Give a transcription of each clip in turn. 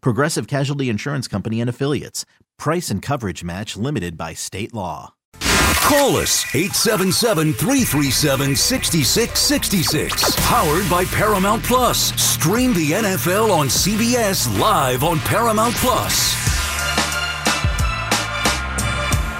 Progressive Casualty Insurance Company and Affiliates. Price and coverage match limited by state law. Call us 877 337 6666. Powered by Paramount Plus. Stream the NFL on CBS live on Paramount Plus.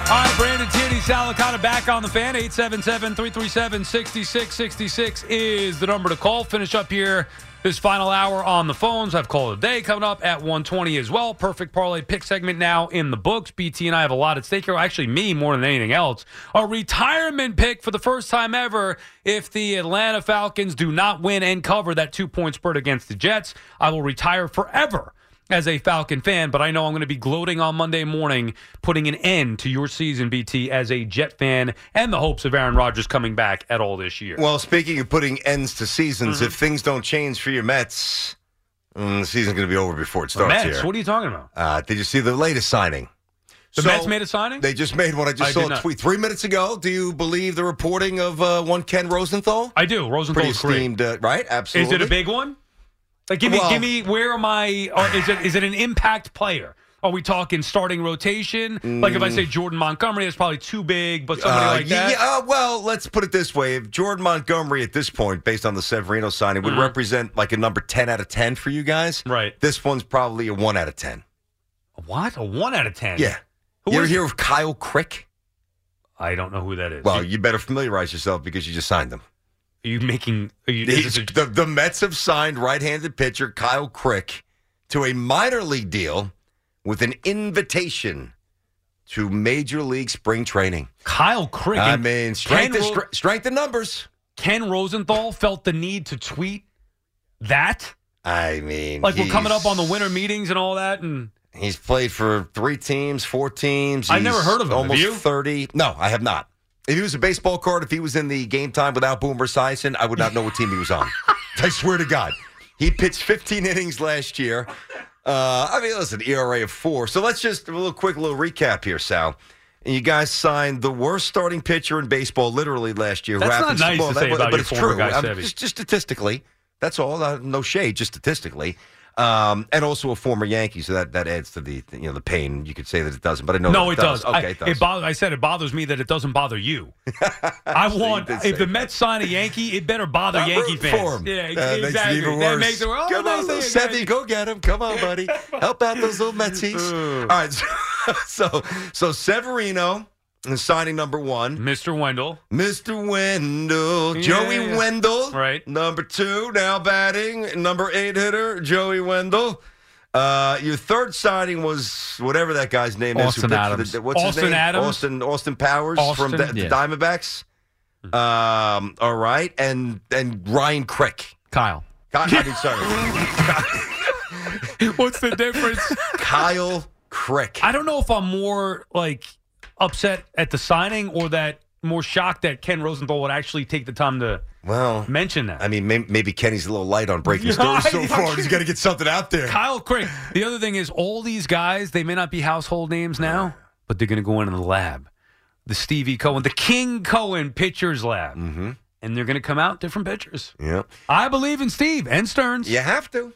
All right, Brandon Tierney, Sal Licata back on the fan. 877-337-6666 is the number to call. Finish up here this final hour on the phones. I've called a day coming up at 120 as well. Perfect parlay pick segment now in the books. BT and I have a lot at stake here. Actually, me more than anything else. A retirement pick for the first time ever if the Atlanta Falcons do not win and cover that two-point spread against the Jets. I will retire forever as a Falcon fan, but I know I'm going to be gloating on Monday morning, putting an end to your season, BT, as a Jet fan and the hopes of Aaron Rodgers coming back at all this year. Well, speaking of putting ends to seasons, Mm-hmm. if things don't change for your Mets, mm, the season's going to be over before it The starts Mets, here. what are you talking about? Uh, did you see the latest signing? The Mets made a signing? They just made one. I just I saw a tweet three minutes ago. Do you believe the reporting of uh, one Ken Rosenthal? I do. Rosenthal Pretty esteemed, uh, right? Absolutely. Is it a big one? Like, give me, Well- give me. Where am I? Or is it is it an impact player? Are we talking starting rotation? Like if I say Jordan Montgomery, that's probably too big, but somebody Uh, like that. Yeah, uh, well, let's put it this way: if Jordan Montgomery at this point, based on the Severino signing, would represent like a number ten out of ten for you guys, Mm-hmm. Right. This one's probably a one out of ten. What? A one out of ten? Yeah. Who you ever hear it? of Kyle Crick? I don't know who that is. Well, you better familiarize yourself because you just signed him. Are you making? Are you, is the, the Mets have signed right-handed pitcher Kyle Crick to a minor league deal with an invitation to Major League Spring Training. Kyle Crick. I mean, strength, Ken, strength in numbers. Ken Rosenthal felt the need to tweet that. I mean, Like we're coming up on the winter meetings and all that, and He's played for three teams, four teams. I've never heard of him. Almost thirty. No, I have not. If he was a baseball card, if he was in the game time without Boomer Esiason, I would not know what team he was on. I swear to God, he pitched 15 innings last year. Uh, I mean, listen, ERA of four. So let's just a little quick little recap here, Sal. And you guys signed the worst starting pitcher in baseball literally last year. That's not nice to say about but your it's former true. guy, I'm just, just statistically, that's all. Uh, no shade, just statistically. Um, and also a former Yankee, so that, that adds to the you know the pain. You could say that it doesn't, but I know no, that it does. Okay, I, it does. bothers, I said it bothers me that it doesn't bother you. I want did if the that. Mets sign a Yankee, it better bother I'm Yankee fans. Yeah, That exactly. Makes it even That worse. makes it, oh, Come they on, little Sevy, go get him. Come on, buddy. Help out those little Metsies. All right, so, so so Severino is signing number one. Mr. Wendle. Mr. Wendle, Yeah, Joey yeah. Wendle, Right. Number two, now batting, number eight hitter, Joey Wendle. Uh, your third signing was whatever that guy's name Austin is. who Adams. The, what's his name? Adams? Austin Austin Powers from Austin, the, the yeah. Diamondbacks. Um, all right, and and Ryan Crick. Kyle. God, I mean, sorry, What's the difference? Kyle Crick. I don't know if I'm more like upset at the signing or that more shocked that Ken Rosenthal would actually take the time to Well, mention that. I mean, may, maybe Kenny's a little light on breaking stories so far. He's got to get something out there. Kyle Craig. The other thing is, all these guys, they may not be household names now, but they're going to go into the lab. The Stevie Cohen, the King Cohen Pitchers Lab. Mm-hmm. And they're going to come out different pitchers. Yeah, I believe in Steve and Stearns. you have to.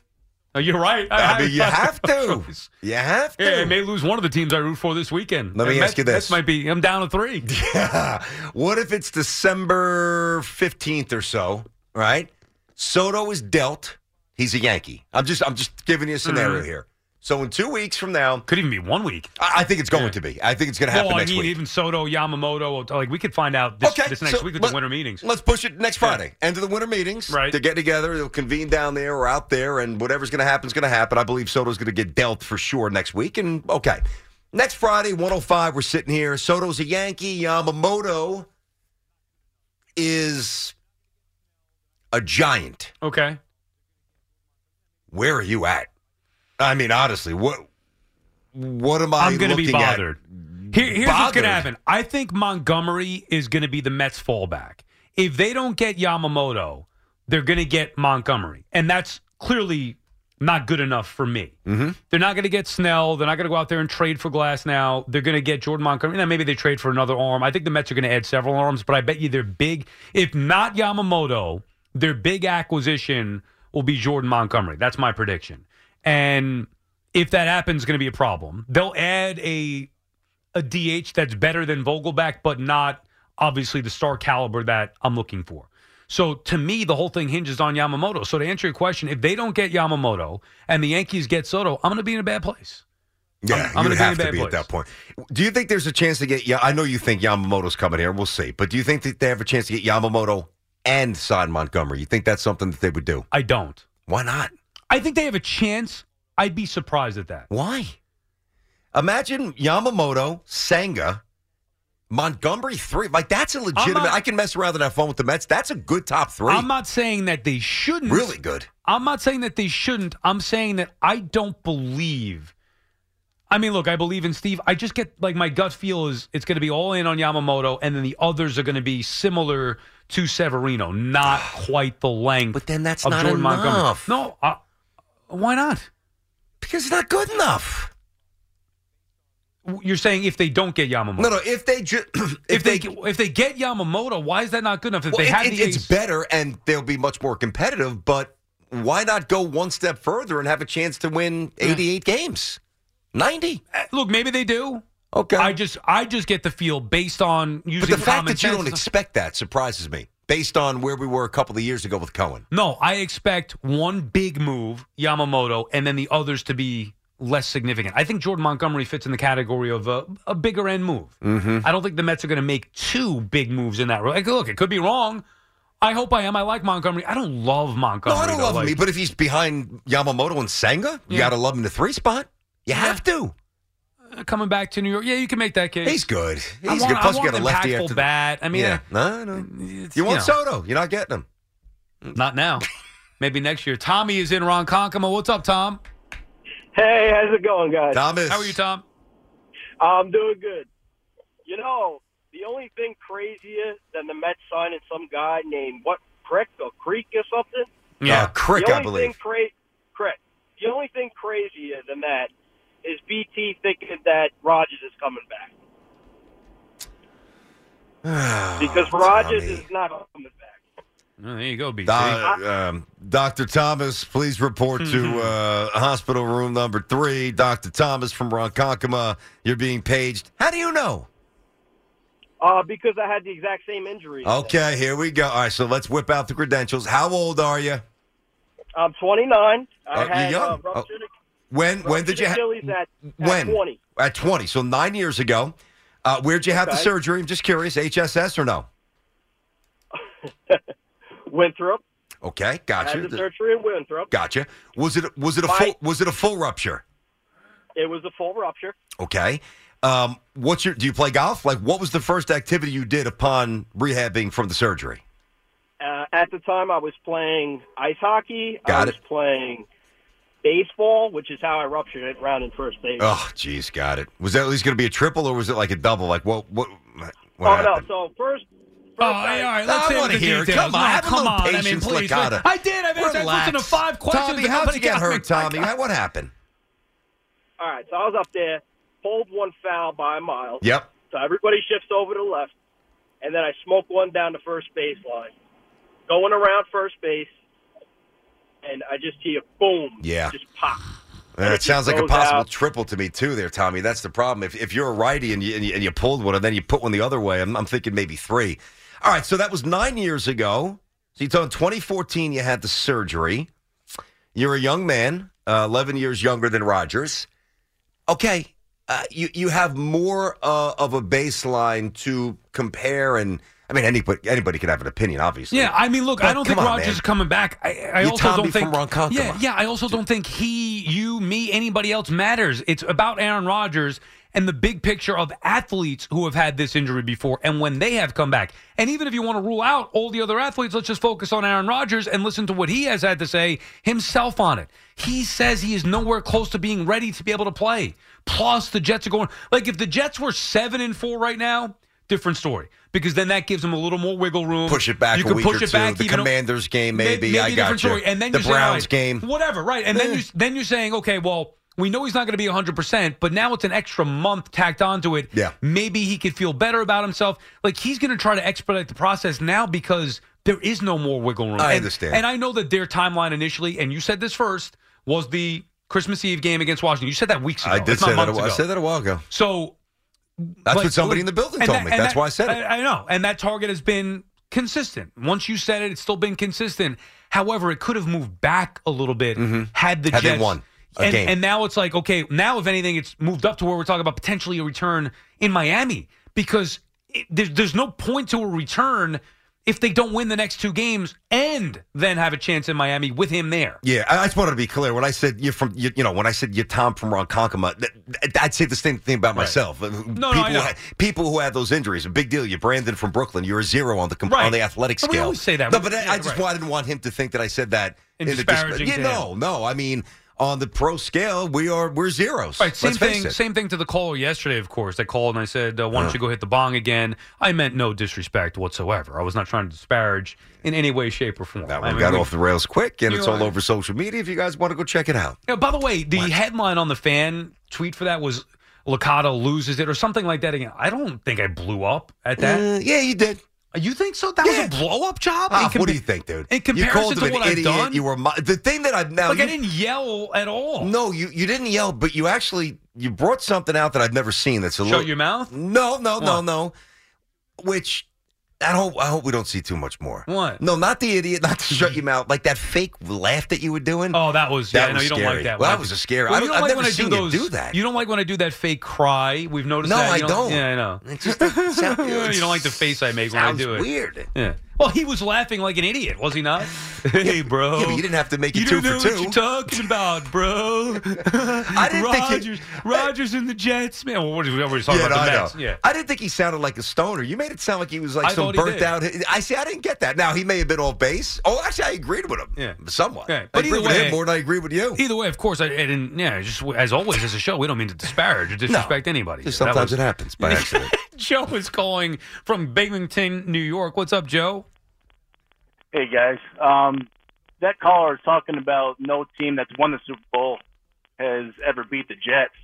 Oh, you're right. I mean, you have to. choice. You have to. Yeah, I may lose one of the teams I root for this weekend. Let me And ask you Mets- this. Mets might be, I'm down to three. Yeah. what if it's December 15th or so, right? Soto is dealt. He's a Yankee. I'm just I'm just giving you a scenario Mm-hmm. here. So in two weeks from now, Could even be one week. I, I think it's going Yeah. to be. I think it's going to happen well, I next mean, week. even Soto, Yamamoto, like we could find out this, okay, this next so week with let- the winter meetings. Let's push it next Friday. End of the winter meetings. Right. To get together, they'll convene down there or out there, and whatever's going to happen is going to happen. I believe Soto's going to get dealt for sure next week. And okay, next Friday, 105, we're sitting here. Soto's a Yankee. Yamamoto is a giant. Okay. Where are you at? I mean, honestly, what what am I I'm going to be bothered. Here, here's what's going to happen. I think Montgomery is going to be the Mets' fallback. If they don't get Yamamoto, they're going to get Montgomery, and that's clearly not good enough for me. Mm-hmm. They're not going to get Snell. They're not going to go out there and trade for Glasnow. They're going to get Jordan Montgomery. Now maybe they trade for another arm. I think the Mets are going to add several arms, but I bet you they're big, if not Yamamoto, their big acquisition will be Jordan Montgomery. That's my prediction. And if that happens, it's going to be a problem. They'll add a a DH that's better than Vogelbach, but not obviously the star caliber that I'm looking for. So to me, the whole thing hinges on Yamamoto. So to answer your question, if they don't get Yamamoto and the Yankees get Soto, I'm going to be in a bad place. Yeah, I'm- I'm you gonna be in a to bad be at that point. Do you think there's a chance to get? Yeah, I know you think Yamamoto's coming here. We'll see. But do you think that they have a chance to get Yamamoto and sign Montgomery? You think that's something that they would do? I don't. Why not? I think they have a chance. I'd be surprised at that. Why? Imagine Yamamoto, Senga, Montgomery three. Like that's a legitimate. not- I can mess around and have fun with the Mets. That's a good top 3 I'm not saying that they shouldn't. really good. I'm not saying that they shouldn't. I'm saying that I don't believe. I mean, look, I believe in Steve. I just get like my gut feel is it's going to be all in on Yamamoto, and then the others are going to be similar to Severino, not quite the length. But then that's of not Jordan Montgomery. enough. No, uh, why not? Because it's not good enough. You're saying if they don't get Yamamoto, No, no. If they ju- if, if they, they if they get Yamamoto, why is that not good enough? If Well, they it- had it- the it's ace- better and they'll be much more competitive, but why not go one step further and have a chance to win 88 games? 90. Uh, look, maybe they do. Okay. I just I just get the feel based on using but the fact that you don't expect that surprises me based on where we were a couple of years ago with Cohen. No, I expect one big move, Yamamoto, and then the others to be less significant. I think Jordan Montgomery fits in the category of a, a bigger end move. Mm-hmm. I don't think the Mets are going to make two big moves in that. Like, look, it could be wrong. I hope I am. I like Montgomery. I don't love Montgomery. No, I don't though. love Like, him, but if he's behind Yamamoto and Senga, you Yeah. got to love him in the three spot. You have to. Coming back to New York, yeah, you can make that case. He's good. He's I want, good. Plus, I you want got a lefty after the- bat. I mean, yeah, no, no. it's, You want know, Soto? You're not getting him. Not now. Maybe next year. Tommy is in Ronkonkoma. What's up, Tom? Hey, how's it going, guys? Thomas. How are you, Tom? I'm doing good. You know, the only thing crazier than the Mets signing some guy named what Crick or Creek or something. Uh, Crick, the I believe. thing cra- Crick. The only thing crazier than that is BT thinking that Rodgers is coming back because Rodgers Oh, Tommy. is not coming back. Oh, there you go, BT. Do- um, Dr. Thomas, please report to uh, hospital room number three. Dr. Thomas from Ronkonkoma, you're being paged. How do you know? Uh, because I had the exact same injury. Okay, here we go. All right, so let's whip out the credentials. How old are you? I'm 29. I Oh, you're had young. Uh, Oh, ruptured, When when did you have Achilles at, at when 20. at 20? So nine years ago. Uh, where'd you have the surgery? I'm just curious. HSS or no? Winthrop. Okay, I gotcha. had the surgery in Winthrop. Gotcha. Was it was it a My- full was it a full rupture? It was a full rupture. Okay. Um, what's your? Do you play golf? Like, what was the first activity you did upon rehabbing from the surgery? Uh, at the time, I was playing ice hockey. Got I was it. playing baseball, which is how I ruptured it, round in first base. Oh, geez, got it. Was that at least going to be a triple, or was it like a double? Like what? What? what oh happened? no! So first, oh, first Oh, I, all right. Let's wanna save hear it. details. Come on, No, have a come little on. I mean, please. Licata. I did. I mean, I Relax. listened to five questions. Tommy, how'd you get hurt, Tommy? What happened? all right, so I was up there, pulled one foul by a mile. Yep. So everybody shifts over to the left, and then I smoke one down the first baseline, going around first base, and I just hear boom. Yeah. Just pop. And it sounds like a possible out. triple to me too, there, Tommy. That's the problem. If if you're a righty and you, and you and you pulled one and then you put one the other way, I'm, I'm thinking maybe three. All right, so that was nine years ago. So you told 2014 you had the surgery. You're a young man, uh, 11 years younger than Rodgers. Okay, uh, you you have more uh, of a baseline to compare, and I mean anybody anybody can have an opinion, obviously. Yeah, I mean, look, I don't think on, Rodgers man. is coming back. I, I also Tommy don't think from Ronkonkoma. Yeah, yeah. I also don't think he, you, me, anybody else matters. It's about Aaron Rodgers and the big picture of athletes who have had this injury before and when they have come back. And even if you want to rule out all the other athletes, let's just focus on Aaron Rodgers and listen to what he has had to say himself on it. He says he is nowhere close to being ready to be able to play. Plus, the Jets are going like if the Jets were seven and four right now. Different story because then that gives them a little more wiggle room. Push it back You can push it back The Commanders game, maybe. maybe I got different you. story. And then the you say, all Browns right, game. whatever, right? And then Eh. you then you're saying, okay, well, we know he's not going to be 100, percent but now it's an extra month tacked onto it. Yeah. maybe he could feel better about himself. Like he's going to try to expedite the process now because there is no more wiggle room. I And- understand. and I know that their timeline initially, and you said this first, was the Christmas Eve game against Washington. You said that weeks ago. I did say that. A, months while- I said that a while ago. So That's but- what somebody in the building told that- me. That's that- why I said it. I, I know, and that target has been consistent. Once you said it, it's still been consistent. However, it could have moved back a little bit had the Mm-hmm. Had they Jets won a and, game. and now it's like okay, now if anything, it's moved up to where we're talking about potentially a return in Miami because it, there's there's no point to a return if they don't win the next two games and then have a chance in Miami with him there. Yeah, I I just wanted to be clear. When I said you're from, you, you know, when I said you're Tom from Ronkonkoma, th- th- I'd say the same thing about Right. myself. Uh, no, people, I know. Who people who have those injuries, a big deal. You're Brandon from Brooklyn. You're a zero on the comp- Right. on the athletic But we scale. always say that. No, but I, yeah, I just right. wa- I didn't want him to think that I said that In the disparaging yeah, no, no. I mean, on the pro scale, we are we're zeros. Right, same thing. Same thing to the caller yesterday. Of course, they called and I said, uh, "Why don't you go hit the bong again?" I meant no disrespect whatsoever. I was not trying to disparage in any way, shape, or form. That I one mean, got we- off the rails quick, and it's know, all over social media. If you guys want to go check it out, by the way, the headline on the fan tweet for that was "Licata loses it" or something like that. Again, I don't think I blew up at that. Uh, yeah, you did. You think so? That Yeah. was a blow up job. Ah, compa- what do you think, dude? In comparison to what an I've idiot. done, You were the thing that I've now. like you- I didn't yell at all. No, you you didn't yell, but you actually you brought something out that I've never seen. That's a Shut little. your mouth. No, no, no, no. Which I hope I hope we don't see too much more. What? No, not the idiot, not to shut your mouth. Like that fake laugh that you were doing. Oh, that was. That know was you don't like that. Well, that was a scary- Well, I don't- don't like when I do those. do that. You don't like when I do that fake cry. We've noticed No, that. I don't. Yeah, I know. It just sound, you don't like the face I make when I do it. Weird. Yeah. Well, he was laughing like an idiot, was he not? hey, bro. Yeah, but you didn't have to make it You two don't know for what two. you're talking about, bro. I didn't think Rodgers, it- Rodgers and the Jets, man. Well, what are we talking Yeah, about? no, The I Mets. know. Yeah. I didn't think he sounded like a stoner. You made it sound like he was like I some burnt out. I see. I didn't get that. Now he may have been off base. Oh, actually, I agreed with him. Yeah. somewhat. Okay, I but agree either with way- him more than I agree with you. Either way, of course, I, I didn't. Yeah, just as always, as a show, we don't mean to disparage or disrespect anybody. Just That sometimes was- it happens by accident. Joe is calling from Binghamton, New York. What's up, Joe? Hey guys, um, that caller is talking about no team that's won the Super Bowl has ever beat the Jets.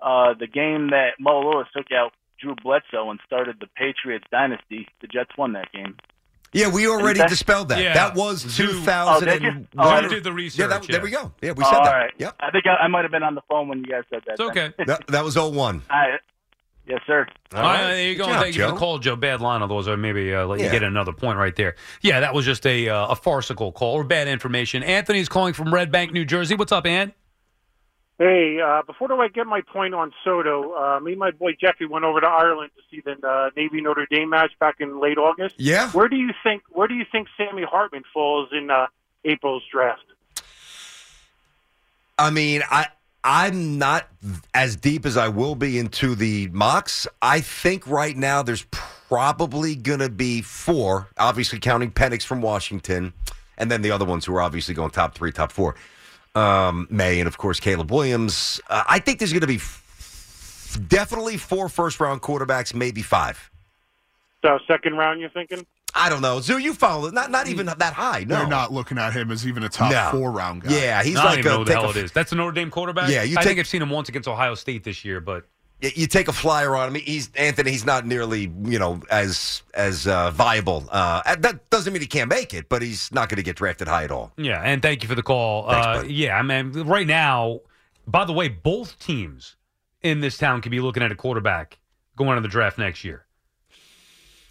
Uh, the game that Mo Lewis took out Drew Bledsoe and started the Patriots dynasty, the Jets won that game. Yeah, we already that- dispelled that. Yeah. That was Zoo. 2000. Oh, did Oh, I Who did the research? yeah, that, there we go. Yeah, we Oh, said all that. right. Yep. I think I, I might have been on the phone when you guys said that. It's okay. That, that was 01. I, yes, sir. All All right, right. there you Good go. job, Thank you for Joe. the call, Joe. Bad line, otherwise I maybe uh, let you Yeah. get another point right there. Yeah, that was just a uh, a farcical call or bad information. Anthony's calling from Red Bank, New Jersey. What's up, Ant? Hey, uh, before I get my point on Soto, uh, me and my boy Jeffy went over to Ireland to see the uh, Navy Notre Dame match back in late August. Yeah. Where do you think Where do you think Sammy Hartman falls in uh, April's draft? I mean, I I'm not as deep as I will be into the mocks. I think right now there's probably going to be four, obviously counting Penix from Washington, and then the other ones who are obviously going top three, top four. Um, Maye and of course Caleb Williams. Uh, I think there's going to be f- definitely four first round quarterbacks, maybe five. So second round, you're thinking? I don't know. Zoo, you follow it. Not not even that high. No, They're not looking at him as even a top No. four round guy. Yeah, he's I don't like even a, know the hell a- it is. That's the Notre Dame quarterback. Yeah, you I take- think I've seen him once against Ohio State this year, but you take a flyer on him. He's Anthony. He's not nearly you know as as uh, viable. Uh, that doesn't mean he can't make it, but he's not going to get drafted high at all. yeah. And thank you for the call. Thanks, uh, yeah, I mean, right now. By the way, both teams in this town could be looking at a quarterback going into the draft next year.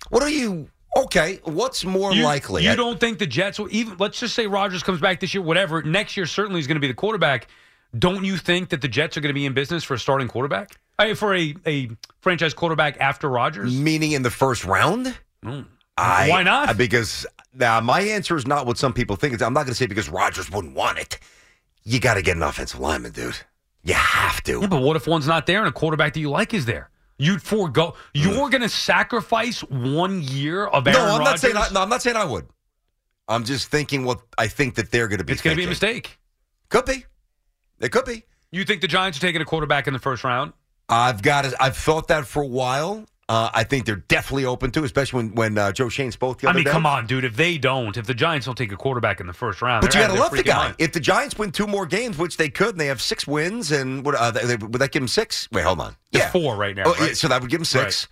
What are you? Okay, what's more You, likely? You I- don't think the Jets will even? Let's just say Rodgers comes back this year. Whatever. Next year certainly is going to be the quarterback. Don't you think that the Jets are going to be in business for a starting quarterback? I, for a, a franchise quarterback after Rodgers? meaning in the first round? Mm. I, Why not? Because now my answer is not what some people think. It's, I'm not going to say because Rodgers wouldn't want it. You got to get an offensive lineman, dude. You have to. Yeah, but what if one's not there and a quarterback that you like is there? You'd forego. You're going to sacrifice one year of Aaron no, I'm not saying. I, no, I'm not saying I would. I'm just thinking what I think that they're going to be. it's going to be a mistake. Could be. It could be. You think the Giants are taking a quarterback in the first round? I've got. I've thought that for a while. Uh, I think they're definitely open to, especially when when uh, Joe Schoen spoke the I mean, day. come on, dude. If they don't, if the Giants don't take a quarterback in the first round, But you got to love the guy. If the Giants win two more games, which they could, and they have six wins, and what, uh, they, would that give them six? Wait, hold on. It's four right now. Oh, right? yeah, so that would give them six.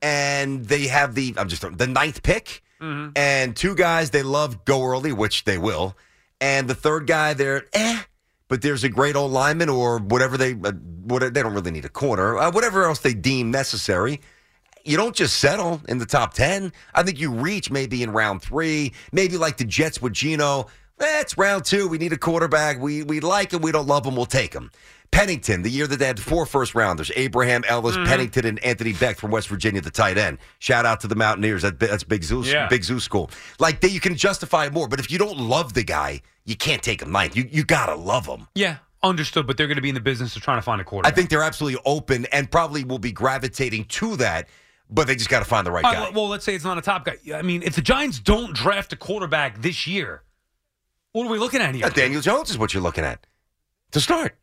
And they have the I'm just throwing, the ninth pick, Mm-hmm. and two guys they love go early, which they will, and the third guy they're eh. But there's a great old lineman or whatever they uh, what they don't really need a corner, uh, whatever else they deem necessary. You don't just settle in the top ten. I think you reach maybe in round three, maybe like the Jets with Geno. Eh, it's round two. We need a quarterback. We we like him. We don't love him. We'll take him. Pennington, the year that they had four first rounders, Abraham Ellis, Pennington, and Anthony Becht from West Virginia, the tight end. Shout out to the Mountaineers. That, that's big zoo, Yeah. big zoo school. Like they, you can justify it more, but if you don't love the guy, you can't take him ninth. You you gotta love him. yeah, understood. But they're going to be in the business of trying to find a quarterback. I think they're absolutely open and probably will be gravitating to that, but they just got to find the right guy. right, well, let's say it's not a top guy. I mean, if the Giants don't draft a quarterback this year, what are we looking at here? Yeah, Daniel Jones is what you're looking at to start.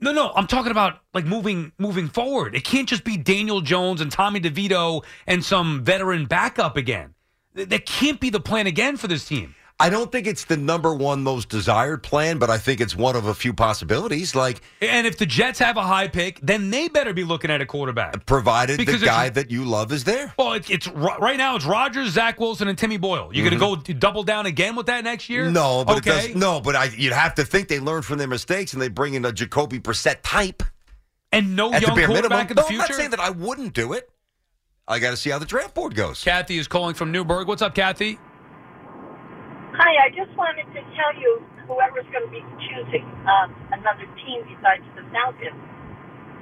No, no, I'm talking about like moving moving forward. It can't just be Daniel Jones and Tommy DeVito and some veteran backup again. That can't be the plan again for this team. I don't think it's the number one most desired plan, but I think it's one of a few possibilities. Like And if the Jets have a high pick, then they better be looking at a quarterback. provided Because the guy that you love is there. Well, it's, it's right now. It's Rogers, Zach Wilson, and Timmy Boyle. you're going to go double down again with that next year? Mm-hmm. No, but okay. it does, no, but I, you'd have to think they learned from their mistakes and they bring in a Jacoby Brissett type and no young bare minimum. quarterback in No, the I'm not saying that I wouldn't do it. I got to see how the draft board goes. Kathy is calling from Newburgh. What's up, Kathy? Hi, I just wanted to tell you, whoever's going to be choosing um, another team besides the Falcons,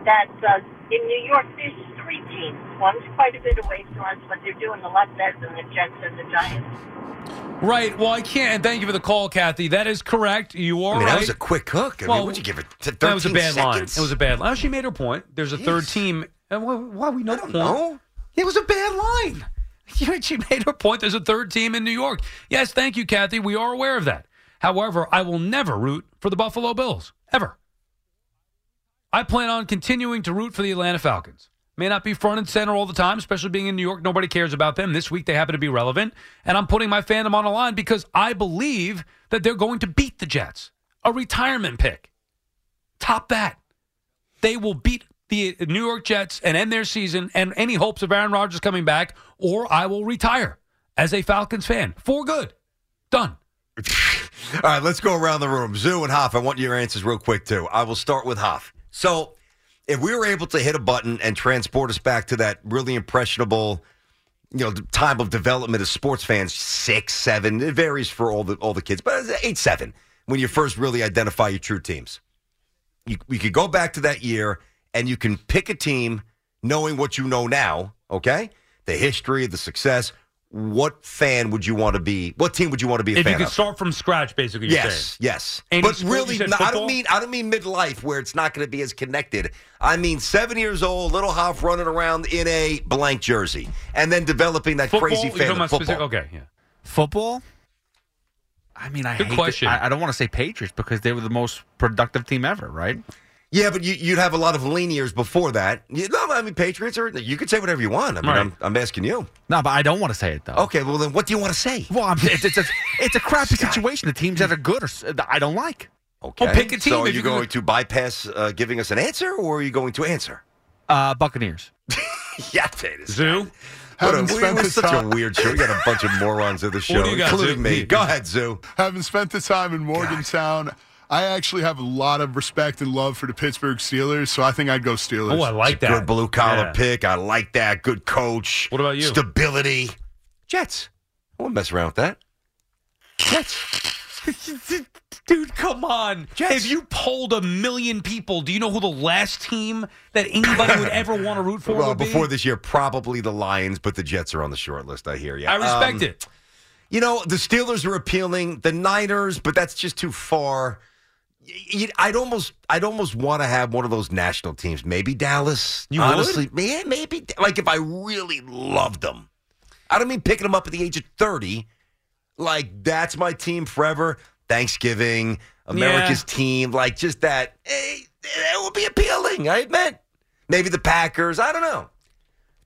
that uh, in New York there's three teams. One's quite a bit away from us, but they're doing a lot better than the Jets and the Giants. Right. Well, I can't. And thank you for the call, Kathy. That is correct. You are I mean, right. that was a quick hook. I Well, mean, would you give it? to 13 That was a bad line. It was a bad line. She made her point. There's a third team. And why, why we know I the don't know. It was a bad line. She made her point. There's a third team in New York. Yes, thank you, Kathy. We are aware of that. However, I will never root for the Buffalo Bills ever. I plan on continuing to root for the Atlanta Falcons. May not be front and center all the time, especially being in New York. Nobody cares about them. This week they happen to be relevant. And I'm putting my fandom on the line because I believe that they're going to beat the Jets. A retirement pick. Top that. They will beat the New York Jets and end their season and any hopes of Aaron Rodgers coming back, or I will retire as a Falcons fan for good. Done. All right, let's go around the room. Zoo and Hoff, I want your answers real quick, too. I will start with Hoff. So, if we were able to hit a button and transport us back to that really impressionable, you know, time of development as sports fans, six, seven, it varies for all the all the kids, but eight, seven, when you first really identify your true teams. You, you could go back to that year and you can pick a team knowing what you know now, okay? The history, the success. What fan would you want to be? What team would you want to be a If fan you could of? start from scratch, basically, you're Yes, saying. yes. Any but sport- really, you said no, I don't mean I don't mean midlife where it's not going to be as connected. I mean seven years old, little Hoff running around in a blank jersey, and then developing that Football? crazy You're fan talking of about football. specific- okay, yeah. Football? I mean, I Good hate to- question. I, I don't want to say Patriots because they were the most productive team ever, right? Yeah, but you, you'd have a lot of lean years before that. You, no, I mean Patriots are. You could say whatever you want. I mean, Right. I'm, I'm asking you. No, but I don't want to say it though. Okay, well then, what do you want to say? Well, I'm, it's, it's, a, it's a crappy situation. The teams that are good are, s- I don't like. Okay. pick a team So are you you're gonna- to bypass uh, giving us an answer, or are you going to answer? Uh, Buccaneers. yeah, Tatus. Zoo? What a, Haven't we, spent we're the such a time- weird show. We got a bunch of morons at the show, do you got, including Zoo? me. Go ahead, Zoo. Haven't spent the time in Morgantown, I actually have a lot of respect and love for the Pittsburgh Steelers, so I think I'd go Steelers. Oh, I like that. Good blue collar Yeah. pick. I like that. Good coach. What about you? Stability. Jets. I won't mess around with that. Jets. Dude, come on. If you polled a million people, do you know who the last team that anybody would ever want to root for Well, would be? before this year, probably the Lions, but the Jets are on the short list. I hear you. I respect Um, it. You know, the Steelers are appealing. The Niners, but that's just too far. I'd almost, I'd almost want to have one of those national teams. Maybe Dallas. You would? honestly, yeah, maybe. Like if I really loved them. I don't mean picking them up at the age of thirty. Like that's my team forever. Thanksgiving, America's team, like just that. eh, That would be appealing. I admit. Maybe the Packers. I don't know.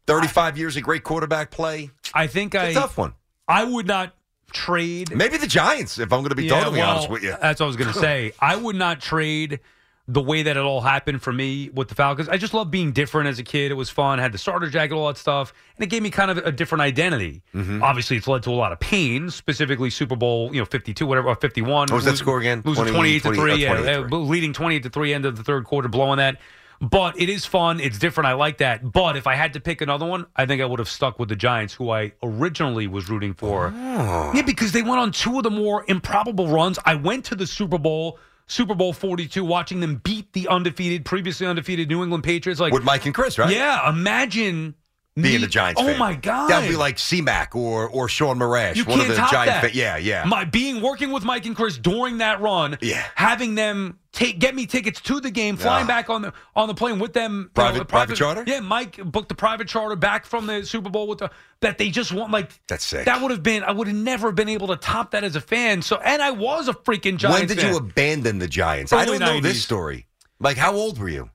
Thirty-five years of great quarterback play. I think It's I a tough one. I would not trade. Maybe the Giants, if I'm going to be Yeah, totally well, honest with you. That's what I was going to say. I would not trade the way that it all happened for me with the Falcons. I just love being different as a kid. It was fun. had the starter jacket, all that stuff, and it gave me kind of a different identity. Mm-hmm. Obviously, it's led to a lot of pain, specifically Super Bowl, you know, 52, whatever, or 51. What was that Losing- score again? Losing 20, 28 to 3, uh, yeah, 28 to 3. leading 28 to 3 end of the third quarter, blowing that. But it is fun. It's different. I like that. But if I had to pick another one, I think I would have stuck with the Giants, who I originally was rooting for. Oh. Yeah, because they went on two of the more improbable runs. I went to the Super Bowl, Super Bowl 42, watching them beat the undefeated, previously undefeated New England Patriots. Like With Mike and Chris, right? Yeah, imagine Being a Giants Oh fan. my god, That would be like C-Mac or, or Sean Marash, you one can't of the top Giants that. fan- Yeah, yeah. My being working with Mike and Chris during that run, Yeah. having them take get me tickets to the game, flying Ah. back on the on the plane with them. you Private- know, private charter? Yeah, Mike booked the private charter back from the Super Bowl with the that they just want like That's sick. that would have been I would have never been able to top that as a fan. So and I was a freaking giant. when did fan. you abandon the Giants? I Early don't know this story. Like, how old were you?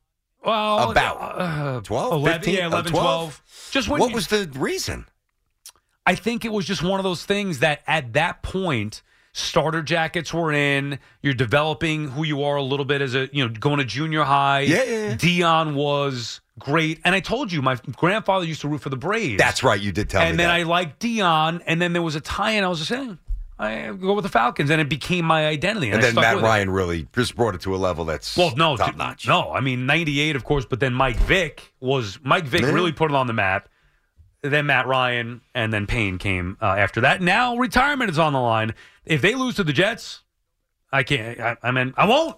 Well, About uh, 12, 11, 15? yeah, Uh, 11, 12? 12. Just What you- was the reason? I think it was just one of those things that at that point, starter jackets were in. You're developing who you are a little bit as a you know going to junior high. Yeah, yeah, yeah. Deion was great, and I told you my grandfather used to root for the Braves. That's right. You did tell and me And then that. I liked Deion, and then there was a tie-in. I was just saying. I go with the Falcons, and it became my identity. And, and then Matt with it. Ryan really just brought it to a level that's Well, no, top notch. no. I mean, '98, of course, but then Mike Vick was Mike Vick Yeah. really put it on the map. Then Matt Ryan, and then Payne came uh, after that. Now retirement is on the line. If they lose to the Jets, I can't. I, I mean, I won't.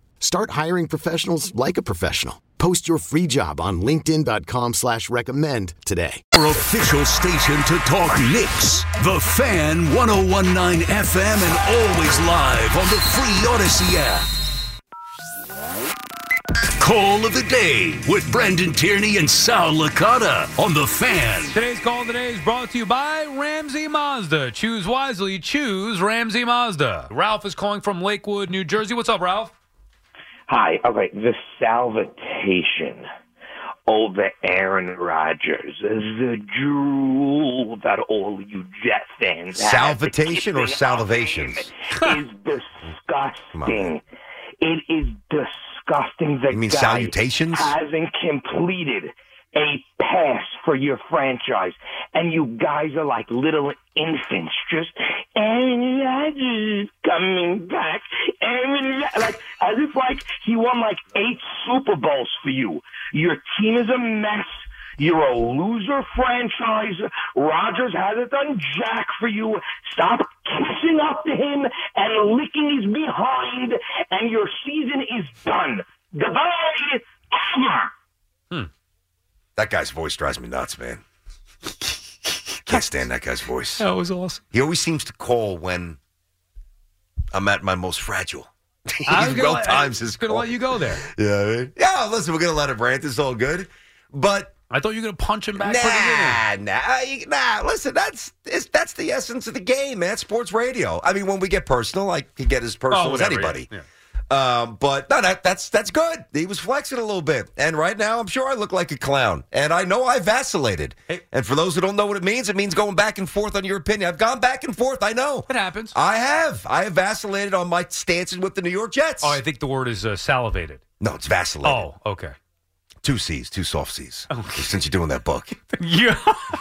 Start hiring professionals like a professional. Post your free job on linkedin.com slash recommend today. Our official station to talk Knicks. The Fan 1019 FM and always live on the free Audacy app. Call of the day with Brandon Tierney and Sal Licata on the Fan. Today's call today is brought to you by Ramsey Mazda. Choose wisely. Choose Ramsey Mazda. Ralph is calling from Lakewood, New Jersey. What's up, Ralph? Hi. Okay. The salvitation over Aaron Rodgers is the drool that all you Jet fans have. Salvitation or salivations? is disgusting. It is disgusting. The You mean guy salutations? hasn't completed a pass for your franchise, and you guys are like little infants, just Rodgers coming back, Rod-" like as if like he won like eight Super Bowls for you. Your team is a mess. You're a loser franchise. Rodgers hasn't done jack for you. Stop kissing up to him and licking his behind, and your season is done. Goodbye. Over. Hmm. That guy's voice drives me nuts, man. Can't stand that guy's voice. That was awesome. He always seems to call when I'm at my most fragile. I was He's gonna well let- times his gonna let you go there. Yeah, I mean, yeah. Listen, we're gonna let him rant. It's all good, but I thought you were gonna punch him back. Nah, nah, nah. Listen, that's that's the essence of the game, man. Sports radio. I mean, when we get personal, I can get as oh, personal Oh, as whatever, anybody. yeah. Um, but no, that, that's that's good. He was flexing a little bit, and right now, I'm sure I look like a clown, and I know I vacillated. And for those who don't know what it means, it means going back and forth on your opinion. I've gone back and forth. I know it happens. I have. I have vacillated on my stances with the New York Jets. Oh, I think the word is uh, salivated. No, it's vacillated. Oh, okay. Two C's, two soft C's. Since you're doing that book. yeah.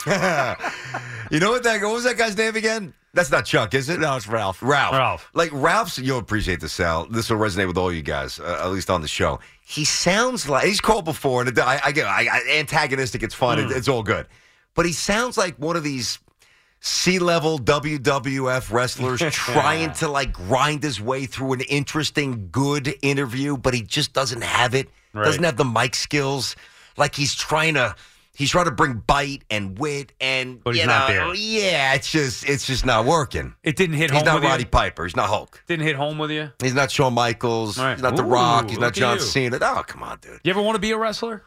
you know what that what was that guy's name again? That's not Chuck, is it? No, it's Ralph. Ralph. Ralph. Like Ralph's you'll appreciate this, Sal. This will resonate with all you guys, uh, at least on the show. He sounds like he's called before, and it, I, I get I, I, antagonistic. It's fun. Hmm. It, it's all good, but he sounds like one of these C-level WWF wrestlers trying to like grind his way through an interesting, good interview, but he just doesn't have it. Right. Doesn't have the mic skills. Like he's trying to. He's trying to bring bite and wit and But he's you not know, there. Yeah, it's just it's just not working. It didn't hit He's home not with Roddy you. Piper. He's not Hulk. Didn't hit home with you. He's not Shawn Michaels. Right. He's not The Ooh, Rock. He's not at John you. Cena. Oh, come on, dude. You ever want to be a wrestler?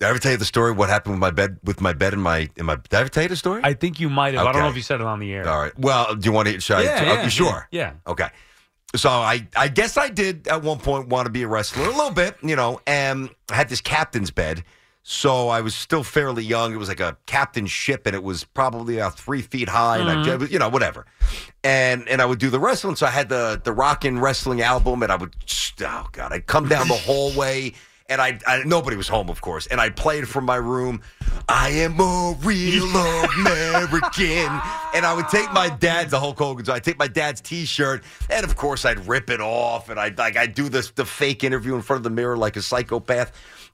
Did I ever tell you the story? What happened with my bed? With my bed in my in my. Did I ever tell you the story? I think you might have. I don't Okay. know if you said it on the air. All right. Well, do you want to? Should I? Yeah, you sure? yeah, yeah. Okay. So I I guess I did at one point want to be a wrestler a little bit, you know, and I had this captain's bed. So I was still fairly young. It was like a captain's ship, and it was probably about three feet high, and I, mm-hmm. you know, whatever. And and I would do the wrestling. So I had the the rockin' wrestling album, and I would, oh god, I'd come down the hallway, and I, I nobody was home, of course, and I played from my room. I am a real American, and I would take my dad's the Hulk Hogan's. I'd take my dad's T-shirt, and of course I'd rip it off, and I'd like I'd do this the fake interview in front of the mirror like a psychopath.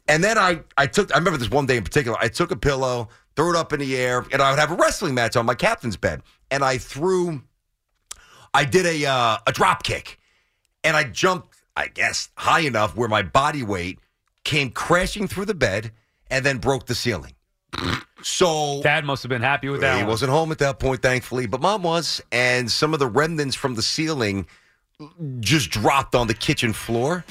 And then I, I took, I remember this one day in particular, I took a pillow, threw it up in the air, and I would have a wrestling match on my captain's bed. And I threw, I did a, uh, a drop kick. And I jumped, I guess, high enough where my body weight came crashing through the bed and then broke the ceiling. So Dad must have been happy with that. he one. wasn't home at that point, thankfully, but mom was. And some of the remnants from the ceiling just dropped on the kitchen floor.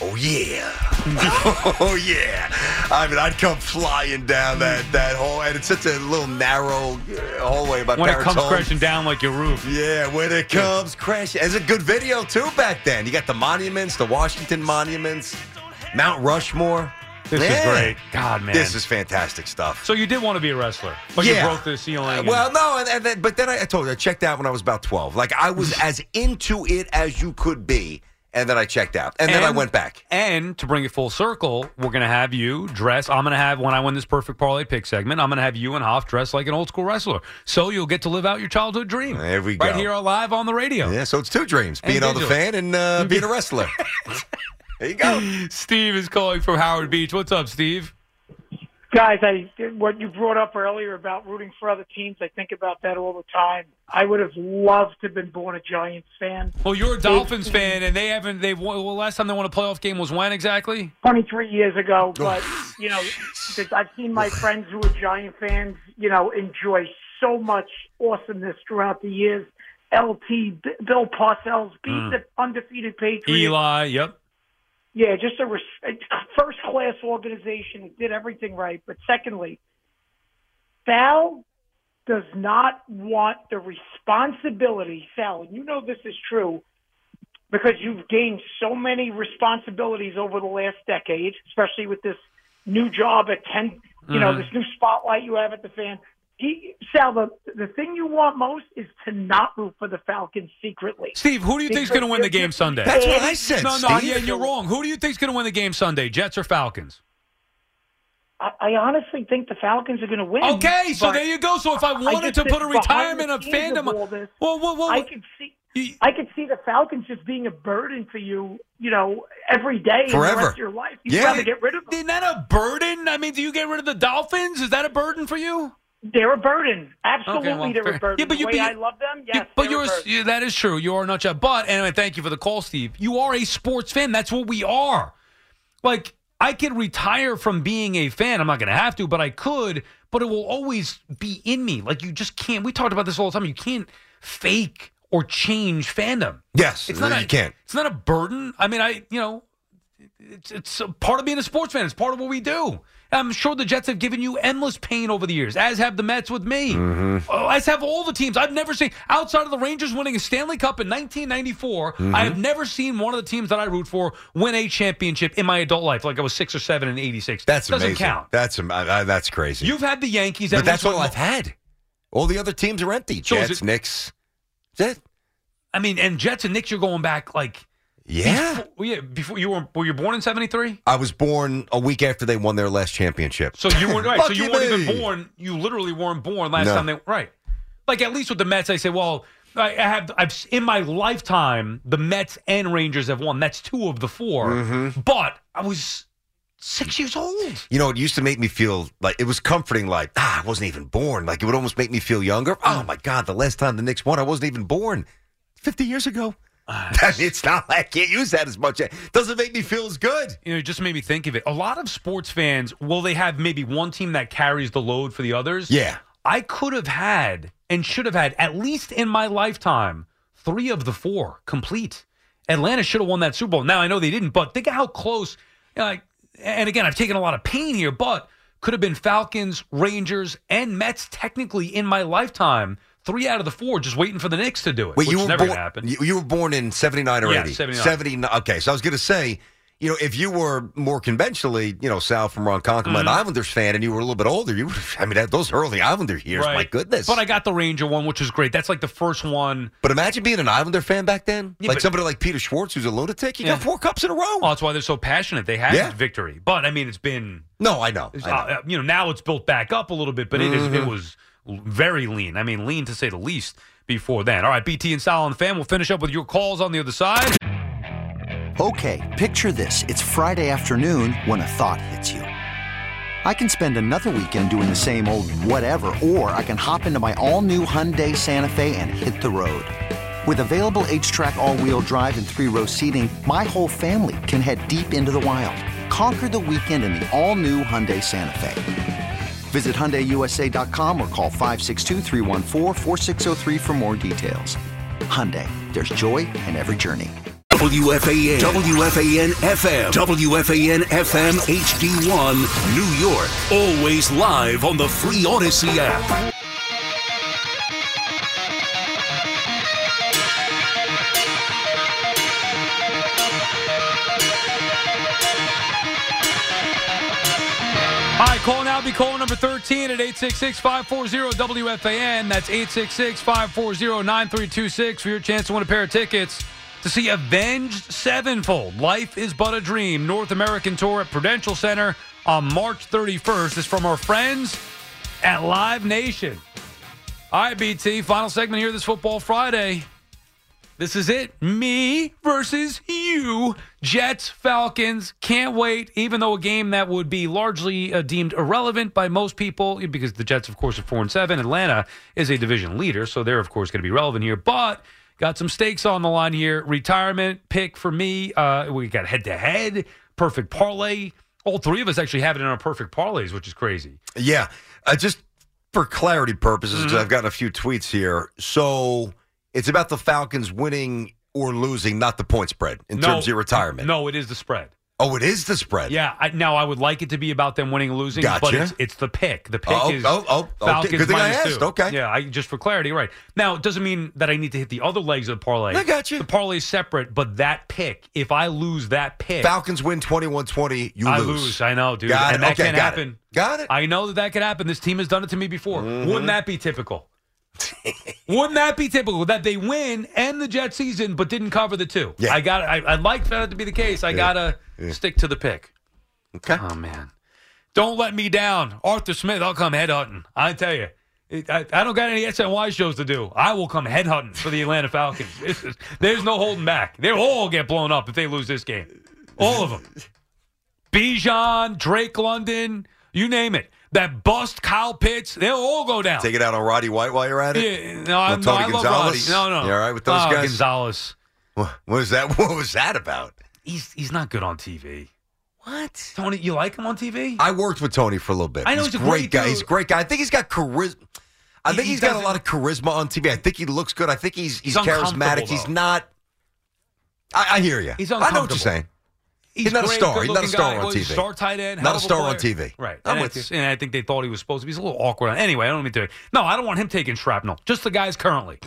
Oh yeah, oh yeah! I mean, I'd come flying down that that hall, and it's such a little narrow uh, hallway. My when it comes home. crashing down like your roof. Yeah, when it comes crashing. It's a good video too back then. You got the monuments, the Washington monuments, Mount Rushmore. This is great. God, man. This is fantastic stuff. So you did want to be a wrestler, but Yeah. you broke the ceiling. and- Well, no, and, and then, but then I, I told you I checked out when I was about twelve. Like I was as into it as you could be, and then I checked out, and, then I went back. And to bring it full circle, we're going to have you dress. I'm going to have, when I win this perfect parlay pick segment, I'm going to have you and Hoff dress like an old school wrestler. So you'll get to live out your childhood dream. There we go, Right here live on the radio. Yeah, so it's two dreams: And being on the fan and uh, being a wrestler. there you go. Steve is calling from Howard Beach. What's up, Steve? Guys, I what you brought up earlier about rooting for other teams, I think about that all the time. I would have loved to have been born a Giants fan. Well, you're a Dolphins fan, and they haven't. They've won, well, last time they won a playoff game was when exactly? 23 years ago, but you know, I've seen my friends who are Giant fans, you know, enjoy so much awesomeness throughout the years. LT, Bill Parcells beat Mm. the undefeated Patriots. Eli. Yep. Yeah, just a res- first class organization. It did everything right. But secondly, Sal does not want the responsibility, Sal, and you know this is true because you've gained so many responsibilities over the last decade, especially with this new job at 10, you know, Mhm. this new spotlight you have at the fan. He, Sal, the, the thing you want most is to not root for the Falcons secretly. Steve, who do you think is going to win the game Sunday? That's what I said, No, no, Steve. yeah, you're wrong. Who do you think is going to win the game Sunday? Jets or Falcons? I, I honestly think the Falcons are going to win. Okay, so there you go. So if I wanted just to put a retirement of scenes fandom, all this, well, well, well, I could see. I could see the Falcons just being a burden for you, you know, every day in the Forever. rest of your life. You'd rather get rid of them. Isn't that a burden? I mean, do you get rid of the Dolphins? Is that a burden for you? They're a burden. Absolutely, Okay, well, they're fair. a burden. Yeah, but the you- way but you- I love them, yes. but they're you're a a, burden. yeah, that is true. You are not. But anyway, thank you for the call, Steve. You are a sports fan. That's what we are. Like I could retire from being a fan. I'm not going to have to, but I could. But it will always be in me. Like you just can't. We talked about this all the time. You can't fake or change fandom. Yes, It's not you a, can't. It's not a burden. I mean, I you know, it's it's a part of being a sports fan. It's part of what we do. I'm sure the Jets have given you endless pain over the years, as have the Mets with me. Mm-hmm. Oh, as have all the teams. I've never seen outside of the Rangers winning a Stanley Cup in 1994. Mhm. I have never seen one of the teams that I root for win a championship in my adult life. Like I was six or seven in '86. That's doesn't amazing. count. That's uh, that's crazy. You've had the Yankees, but that's all I've had. All the other teams are empty. So Jets, it- Knicks. That's it. I mean, and Jets and Knicks, you're going back like Yeah. before, yeah. Before you were were you born in '73? I was born a week after they won their last championship. So you weren't right. so you weren't even born. You literally weren't born last No. time they right. Like at least with the Mets, I say, well, I have I've in my lifetime the Mets and Rangers have won. That's two of the 4 Mhm. But I was six years old. You know, it used to make me feel like it was comforting. Like ah, I wasn't even born. Like it would almost make me feel younger. Oh my god, the last time the Knicks won, I wasn't even born. Fifty years ago. it's not like I can't use that as much. It doesn't make me feel as good. You know, it just made me think of it. A lot of sports fans, will they have maybe one team that carries the load for the others? Yeah. I could have had and should have had, at least in my lifetime, three of the four complete. Atlanta should have won that Super Bowl. Now, I know they didn't, but think of how close. you know, like, and again, I've taken a lot of pain here, but could have been Falcons, Rangers, and Mets technically in my lifetime. Three out of the four just waiting for the Knicks to do it. Wait, which you were never born. going to happen. You, you were born in seventy nine or Yeah, eighty? 79. 79. Okay, so I was going to say, you know, if you were more conventionally, you know, Sal from Ronkonkoma, an Mhm. Islanders fan, and you were a little bit older, you would. I mean, those early Islander years, my goodness. But I got the Ranger one, which was great. That's like the first one. But imagine being an Islander fan back then, Yeah, like but- somebody like Peter Schwartz, who's a lunatic. You Yeah. got four cups in a row. Well, that's why they're so passionate. They had Yeah. victory, but I mean, it's been No, I know. I know. uh, you know, now it's built back up a little bit, but it is it was very lean. I mean, lean to say the least before then. All right, BT and Sal and fan. We'll finish up with your calls on the other side. Okay, picture this. It's Friday afternoon when a thought hits you. I can spend another weekend doing the same old whatever, or I can hop into my all new Hyundai Santa Fe and hit the road. With available HTRAC, all wheel drive, and three row seating, my whole family can head deep into the wild. Conquer the weekend in the all new Hyundai Santa Fe. Visit HyundaiUSA.com or call 562-314-4603 for more details. Hyundai, there's joy in every journey. WFAN, WFAN FM, WFAN FM HD1, New York. Always live on the free Audacy app. All right, call now. Be calling number 13 at 866-540-WFAN. That's 866-540-9326 for your chance to win a pair of tickets to see Avenged Sevenfold. Life is but a dream. North American tour at Prudential Center on March 31st. Is from our friends at Live Nation. All right, BT. Final segment here this football Friday. This is it. Me versus you. Jets, Falcons. Can't wait. Even though a game that would be largely uh, deemed irrelevant by most people, because the Jets, of course, are four and seven. Atlanta is a division leader, so they're of course going to be relevant here. But got some stakes on the line here. Retirement pick for me. Uh, we got head to head. Perfect parlay. All three of us actually have it in our perfect parlays, which is crazy. Yeah, uh, just for clarity purposes, because Mhm. I've gotten a few tweets here. So it's about the Falcons winning or losing, not the point spread in No, terms of your retirement. No, it is the spread. Oh, it is the spread. Yeah, I, now I would like it to be about them winning and losing, but Gotcha. it's it's the pick. The pick Oh, is oh, oh, okay. Falcons Good thing I asked. two. Okay. yeah, I, just for clarity, right? Now it doesn't mean that I need to hit the other legs of the parlay. I got you. The parlay is separate, but that pick, if I lose that pick, Falcons win 21-20, you I lose. lose. I know, dude, Got and it. that Okay, can got it. happen. Got it. I know that that could happen. This team has done it to me before. Mhm. Wouldn't that be typical? Wouldn't that be typical that they win and the Jet season, but didn't cover the two? Yeah. I got. I, I'd like that to be the case. I Yeah. gotta Yeah. stick to the pick. Okay. Oh man, Don't let me down. Arthur Smith, I'll come headhunting. I tell you. I, I don't got any SNY shows to do. I will come headhunting for the Atlanta Falcons. Is- there's no holding back. They'll all get blown up if they lose this game. All of them. Bijan, Drake London, you name it. That bust Kyle Pitts, they'll all go down. Take it out on Roddy White while you're at it. Yeah, no, no, Tony I Gonzalez? No, no. You all right with those Oh, guys? Gonzalez. What was that? What was that about? He's he's not good on TV. What? Tony, you like him on TV? I worked with Tony for a little bit. I know he's, he's a great guy. dude. He's a great guy. I think he's got charisma. I He- think he he's got a lot of charisma on TV. I think he looks good. I think he's he's, He's charismatic. He's not. I, I hear you. He's I know what you're saying. He's, not a star. He's not a star guy. on Well, TV. Star tight end. Not a star on. TV. Right. I'm and, with it's- and I think they thought he was supposed to be. He's a little awkward. Anyway, I don't mean to. No, I don't want him taking shrapnel. Just the guys currently.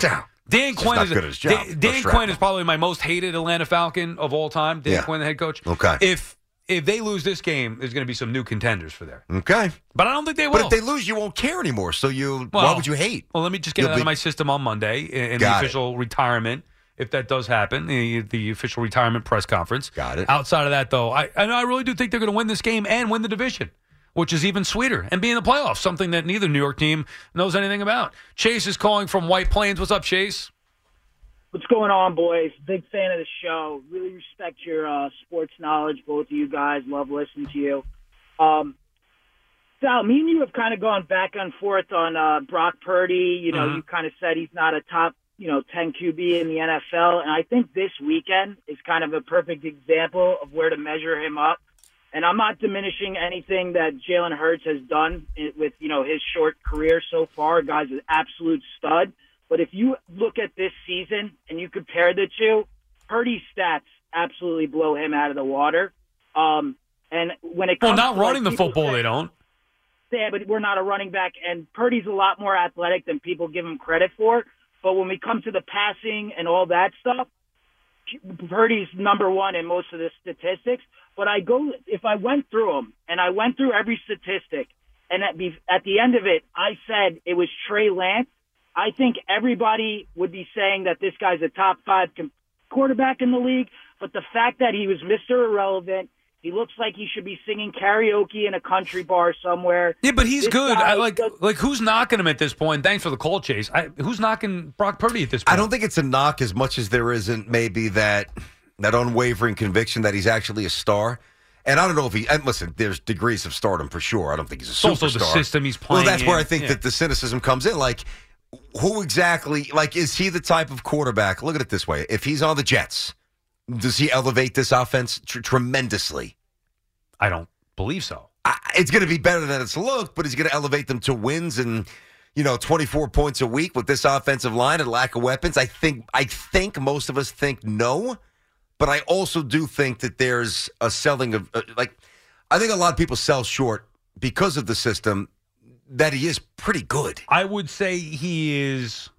Dan Quinn is good job. Dan, Dan. Quinn is probably my most hated Atlanta Falcon of all time. Dan Yeah. Quinn, the head coach. Okay. If if they lose this game, there's going to be some new contenders for there. Okay. But I don't think they will. But if they lose, you won't care anymore. So you, why would you hate? Well, let me just get You'll out be- of my system on Monday in, in the Got it. official retirement. If that does happen, the, the official retirement press conference. Got it. Outside of that, though, I and I really do think they're going to win this game and win the division, which is even sweeter, and be in the playoffs, something that neither New York team knows anything about. Chase is calling from White Plains. What's up, Chase? What's going on, boys? Big fan of the show. Really respect your uh, sports knowledge, both of you guys. Love listening to you. Um, Sal, me and you have kind of gone back and forth on uh, Brock Purdy. You know, Mhm. you kind of said he's not a top, you know, 10 QB in the NFL. And I think this weekend is kind of a perfect example of where to measure him up. And I'm not diminishing anything that Jalen Hurts has done with, you know, his short career so far. Guy's an absolute stud. But if you look at this season and you compare the two, Purdy's stats absolutely blow him out of the water. Um, and when it comes Well, not to, like, running the football, say- they don't. yeah, but we're not a running back, and Purdy's a lot more athletic than people give him credit for. But when we come to the passing and all that stuff, Purdy's number one in most of the statistics. But I go if I went through them and I went through every statistic, and at the at the end of it, I said it was Trey Lance. I think everybody would be saying that this guy's a top five com- quarterback in the league. But the fact that he was Mr. Irrelevant, he looks like he should be singing karaoke in a country bar somewhere. Yeah, but he's This good. I like like who's knocking him at this point? Thanks for the call, Chase. I, who's knocking Brock Purdy at this point? I don't think it's a knock as much as there isn't maybe that that unwavering conviction that he's actually a star. And I don't know if he. And listen, there's degrees of stardom for sure. I don't think he's a It's superstar. also the system he's playing. Well, playing that's where. I think Yeah. that the cynicism comes in. Like, who exactly? Like, is he the type of quarterback? Look at it this way: if he's on the Jets, does he elevate this offense tr- tremendously? I don't believe so. I, it's going to be better than it's looked, but he's going to elevate them to wins and you know 24 points a week with this offensive line and lack of weapons. I think I think most of us think no, but I also do think that there's a selling of uh, like I think a lot of people sell short because of the system that he is pretty good. I would say he is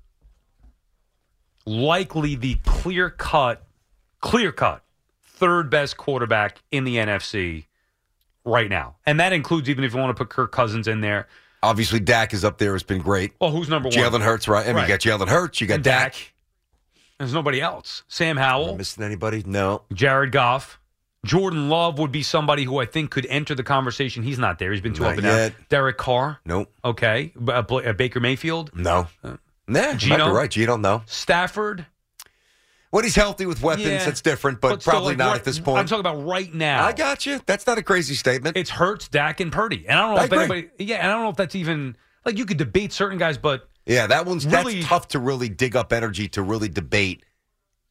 likely the clear cut, clear cut third best quarterback in the NFC right now, and that includes even if you want to put Kirk Cousins in there. Obviously, Dak is up there. It's been great. Well, who's number one? Jalen Hurts, right? I mean, Right. you got Jalen Hurts, you got And Dak. Dak. There's nobody else. Sam Howell, missing anybody? No. Jared Goff. Jordan Love would be somebody who I think could enter the conversation. He's not there. He's been too Not up and yet. down. Derek Carr. Nope. Okay. B- uh, uh, Baker Mayfield. No. Nah, you might be Geno? right. Geno, no. Stafford. When he's healthy with weapons, Yeah. that's different, but, still, probably like, not right- at this point. I'm talking about right now. I got you. That's not a crazy statement. It's Hurts, Dak, and Purdy. And I don't know I if agree. anybody. Yeah, and I don't know if that's even like you could debate certain guys, but Yeah, that one's Really- that's tough to really dig up energy to really debate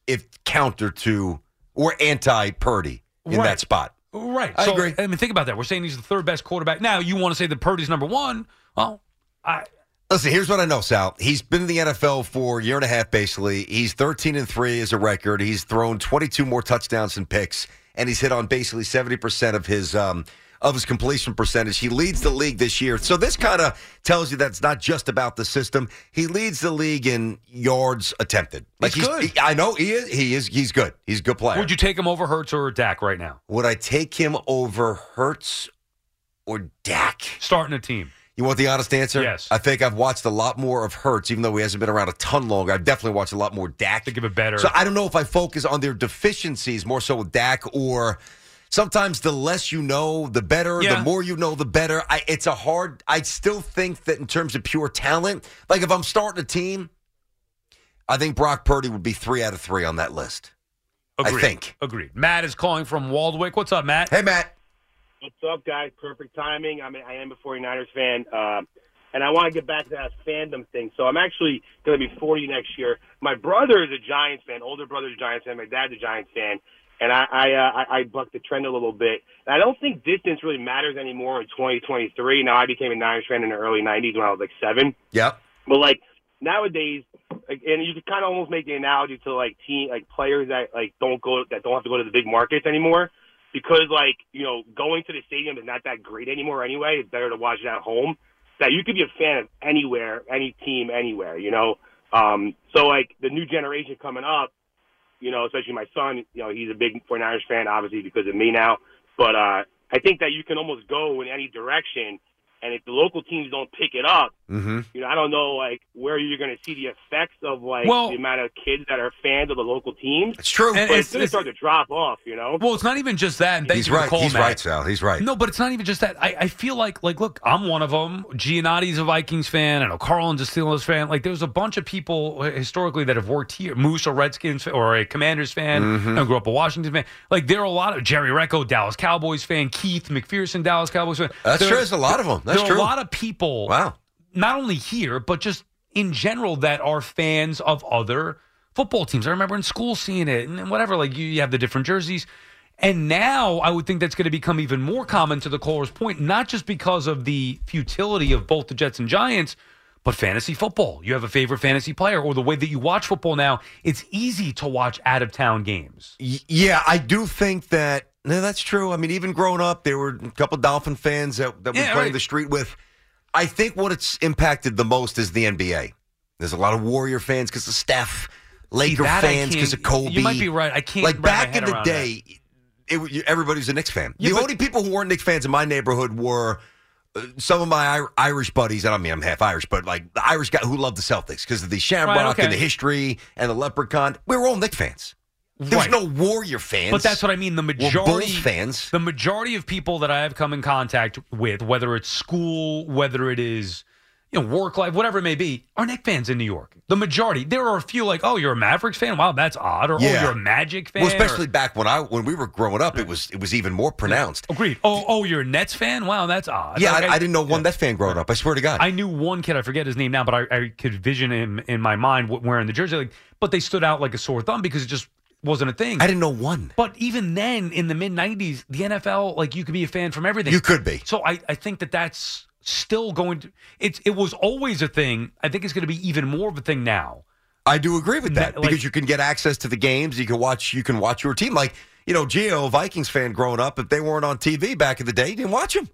if counter to or anti Purdy in Right. that spot. right. I so, agree. I mean, think about that. We're saying he's the third best quarterback. Now you want to say that Purdy's number one? Well, I Listen, here's what I know, Sal. He's been in the NFL for a year and a half, basically. He's 13 and 3 as a record. He's thrown 22 more touchdowns and picks, and he's hit on basically 70% of his um, of his completion percentage. He leads the league this year. So this kind of tells you that it's not just about the system. He leads the league in yards attempted. He's good. he- I know he is. He is. He's good. He's a good player. would you take him over Hurts or Dak right now? Would I take him over Hurts or Dak? Starting a team. You want the honest answer? Yes. I think I've watched a lot more of Hurts, even though he hasn't been around a ton longer. I've definitely watched a lot more Dak. To give it better. So I don't know if I focus on their deficiencies more so with Dak or sometimes the less you know, the better. Yeah. The more you know, the better. I, it's a hard. I still think that in terms of pure talent, like if I'm starting a team, I think Brock Purdy would be three out of three on that list. Agreed. I think. Agreed. Matt is calling from Waldwick. What's up, Matt? Hey, Matt. What's up, guys? Perfect timing. I mean, I am a 49ers fan, um, and I want to get back to that fandom thing. So I'm actually going to be 40 next year. My brother is a Giants fan. Older brother's a Giants fan. My dad's a Giants fan, and I I, uh, I I bucked the trend a little bit. And I don't think distance really matters anymore in 2023. Now I became a Niners fan in the early 90s when I was like seven. Yep. But like nowadays, like, and you could kind of almost make the analogy to like team, like players that like don't go, that don't have to go to the big markets anymore, because like you know going to the stadium is not that great anymore anyway. It's better to watch it at home. That you could be a fan of anywhere, any team, anywhere. You know, um, so like the new generation coming up, you know, especially my son, you know, he's a big 49ers fan, obviously because of me now. But uh, I think that you can almost go in any direction, and if the local teams don't pick it up, Mm-hmm. you know, I don't know like where you're going to see the effects of like Well- the amount of kids that are fans of the local teams. It's true. but And it's, it's- going to start to drop off. You know. Well, it's not even just that. And thank He's you for the right. call, He's Matt. right, Sal. He's right. No, but it's not even just that. I, I feel like, like, look, I'm one of them. Giannotti's a Vikings fan. I know Carlin's a Steelers fan. Like, there's a bunch of people uh, historically that have worked here. Moose, a Redskins fan, or a Commanders fan. Mhm. I grew up a Washington fan. Like, there are a lot of Jerry Recco, Dallas Cowboys fan. Keith McPherson, Dallas Cowboys fan. That's There- true. There's a lot of them. That's there true. a lot of people. Wow. Not only here, but just in general that are fans of other football teams. I remember in school seeing it and whatever. Like you, you have the different jerseys. And now I would think that's going to become even more common to the caller's point, not just because of the futility of both the Jets and Giants, but fantasy football. You have a favorite fantasy player, or the way that you watch football now, it's easy to watch out of town games. Yeah, I do think that. No, that's true. I mean, even growing up, there were a couple Dolphin fans that, that we Yeah, played right. the street with. I think what it's impacted the most is the NBA. There's a lot of Warrior fans because of Steph, Laker I fans because of Kobe. you might be right. I can't Like back in the day, it, was- everybody was a Knicks fan. Yeah, the but- only people who weren't Knicks fans in my neighborhood were uh, some of my Irish buddies. I don't mean I'm half Irish, but like the Irish guy who loved the Celtics because of the Shamrock Right, okay. and the history and the Leprechaun. We were all Knicks fans. There was Right. no Warrior fans. But that's what I mean. The majority Bulls fans. The majority of people that I have come in contact with, whether it's school, whether it is you know work life, whatever it may be, are Knick fans in New York. The majority. There are a few like, oh, you're a Mavericks fan. Wow, that's odd. Or oh, you're a Magic fan. Well, especially or- back when I when we were growing up, it was it was even more pronounced. Agreed. Oh, oh, you're a Nets fan. Wow, that's odd. Yeah, Like, I, I didn't know one Nets fan growing up. I swear to God. I knew one kid. I forget his name now, but I, I could vision him in my mind wearing the jersey. Like, but they stood out like a sore thumb because it just wasn't a thing. I didn't know one. But even then, in the mid '90s, the NFL, like you could be a fan from everything. You could be. So I, I think that that's still going to. It's it was always a thing. I think it's going to be even more of a thing now. I do agree with that Like- because you can get access to the games. You can watch. You can watch your team. Like you know, Geo, Vikings fan growing up, if they weren't on TV back in the day, he didn't watch them.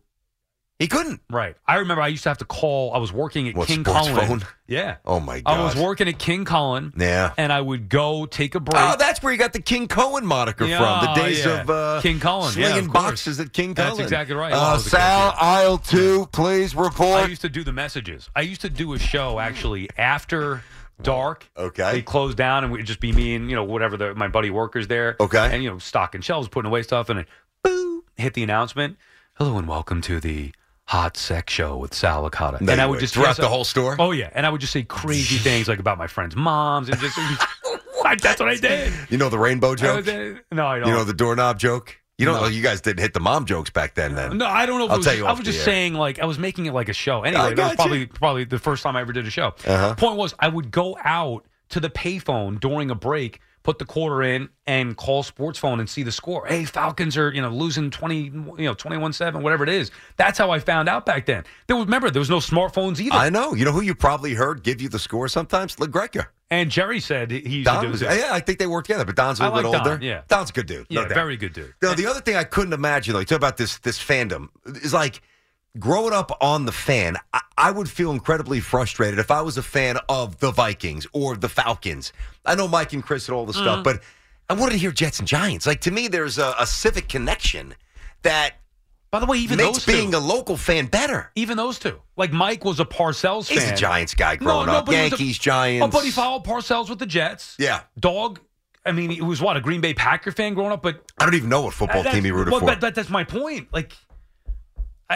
He couldn't. Right. I remember I used to have to call. I was working at What, King sports Cullen. phone? Yeah. Oh my God. I was working at King Cullen. Yeah. And I would go take a break. Oh, that's where you got the King Cullen moniker Yeah, from. The days yeah. of uh, King Cullen, yeah, slinging of course. boxes at King That's Cullen. exactly right. Uh, was a kid, Sal, aisle two, please report. I report. used to do the messages. I used to do a show actually after dark. Okay. They closed down and it would just be me and, you know, whatever the, my buddy workers there. Okay. And, you know, stocking shelves, putting away stuff, and it boo, hit the announcement. Hello and welcome to the Hot Sex Show with Sal Licata. No, and I would would. just Throughout the I- whole store? Oh, yeah. And I would just say crazy things like about my friends' moms and just. that's what I did. You know the rainbow I joke? was, uh, no, I don't. You know the doorknob joke? You don't No. know you guys didn't hit the mom jokes back then then. No, I don't know. If I'll was, tell you I was just air. saying, like, I was making it like a show. Anyway, that was probably probably the first time I ever did a show. Uh-huh. Point was, I would go out to the payphone during a break, put the quarter in, and call sports phone and see the score. Hey, Falcons are you know losing twenty, you know twenty one seven, whatever it is. That's how I found out back then. There was remember there was no smartphones either. I know. You know who you probably heard give you the score sometimes? La Greca. and Jerry said he used Don to do was, yeah, I think they work together, but Don's a little like bit Don, older. yeah. Don's a good dude. Yeah, doubt. very good dude. No, the other thing I couldn't imagine, though, you talk about this this fandom, is like growing up on the fan, I, I would feel incredibly frustrated if I was a fan of the Vikings or the Falcons. I know Mike and Chris and all the Mm-hmm. stuff, but I wanted to hear Jets and Giants. Like, to me, there's a, a civic connection that By the way, even makes those two. being a local fan better. Even those two. Like Mike was a Parcells fan. He's a Giants guy growing up. but he was a- Yankees, Giants. Oh, but he followed Parcells with the Jets. Yeah. Dog I mean, he was what a Green Bay Packer fan growing up, but I don't even know what football team he rooted well, for. But, but that's my point. Like,